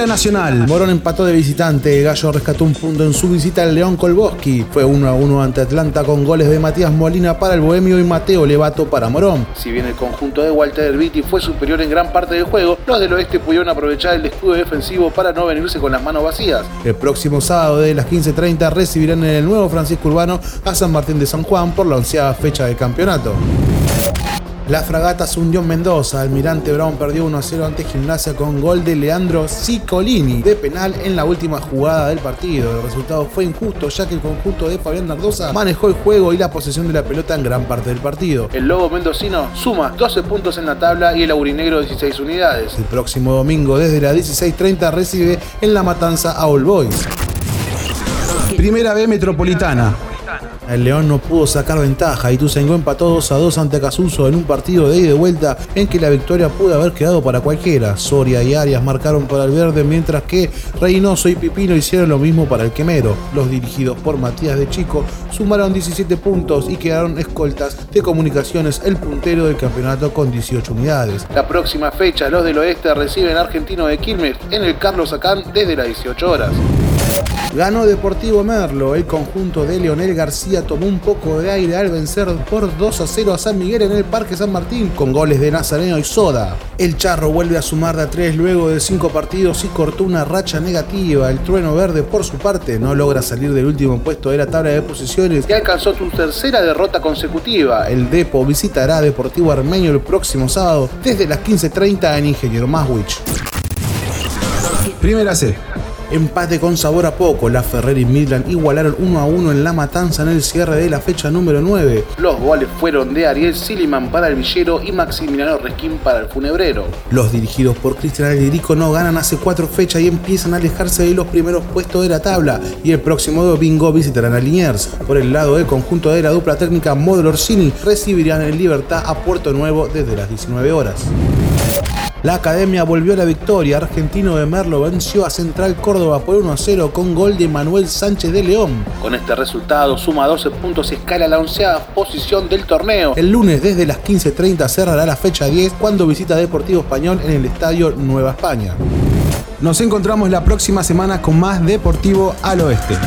Primera Nacional. Morón empató de visitante. Gallo rescató un punto en su visita al León Kolboski. Fue 1 a 1 ante Atlanta con goles de Matías Molina para el Bohemio y Mateo Levato para Morón. Si bien el conjunto de Walter Vitti fue superior en gran parte del juego, los del oeste pudieron aprovechar el escudo defensivo para no venirse con las manos vacías. El próximo sábado de las 15.30 recibirán en el nuevo Francisco Urbano a San Martín de San Juan por la onceava fecha del campeonato. La fragata se hundió en Mendoza. Almirante Brown perdió 1 0 ante Gimnasia con gol de Leandro Ciccolini de penal en la última jugada del partido. El resultado fue injusto ya que el conjunto de Fabián Nardosa manejó el juego y la posesión de la pelota en gran parte del partido. El Lobo Mendocino suma 12 puntos en la tabla y el Aurinegro 16 unidades. El próximo domingo desde las 16.30 recibe en La Matanza a All Boys. Primera B Metropolitana. El León no pudo sacar ventaja y Tuzengo empató 2 a 2 ante Casuso en un partido de ida y de vuelta en que la victoria pudo haber quedado para cualquiera. Soria y Arias marcaron para el verde mientras que Reynoso y Pipino hicieron lo mismo para el Quemero. Los dirigidos por Matías de Chico sumaron 17 puntos y quedaron escoltas de comunicaciones el puntero del campeonato con 18 unidades. La próxima fecha los del oeste reciben Argentino de Quilmes en el Carlos Acán desde las 18 horas. Ganó Deportivo Merlo. El conjunto de Leonel García tomó un poco de aire al vencer por 2 a 0 a San Miguel en el Parque San Martín con goles de Nazareno y Soda. El Charro vuelve a sumar de a 3 luego de 5 partidos y cortó una racha negativa. El Trueno Verde, por su parte, no logra salir del último puesto de la tabla de posiciones y alcanzó su tercera derrota consecutiva. El Depo visitará a Deportivo Armenio el próximo sábado desde las 15.30 en Ingeniero Maswich. Primera C. Empate con sabor a poco. La Ferrer y Midland igualaron 1 a 1 en la matanza en el cierre de la fecha número 9. Los goles fueron de Ariel Silliman para el villero y Maximiliano Resquín para el funebrero. Los dirigidos por Cristian Alirico no ganan hace cuatro fechas y empiezan a alejarse de los primeros puestos de la tabla. Y el próximo domingo visitarán a Liniers. Por el lado del conjunto de la dupla técnica Model Orsini recibirán en libertad a Puerto Nuevo desde las 19 horas. La academia volvió a la victoria. Argentino de Merlo venció a Central Córdoba por 1 a 0 con gol de Manuel Sánchez de León. Con este resultado suma 12 puntos y escala la onceada posición del torneo. El lunes desde las 15.30 cerrará la fecha 10 cuando visita Deportivo Español en el Estadio Nueva España. Nos encontramos la próxima semana con más Deportivo al Oeste.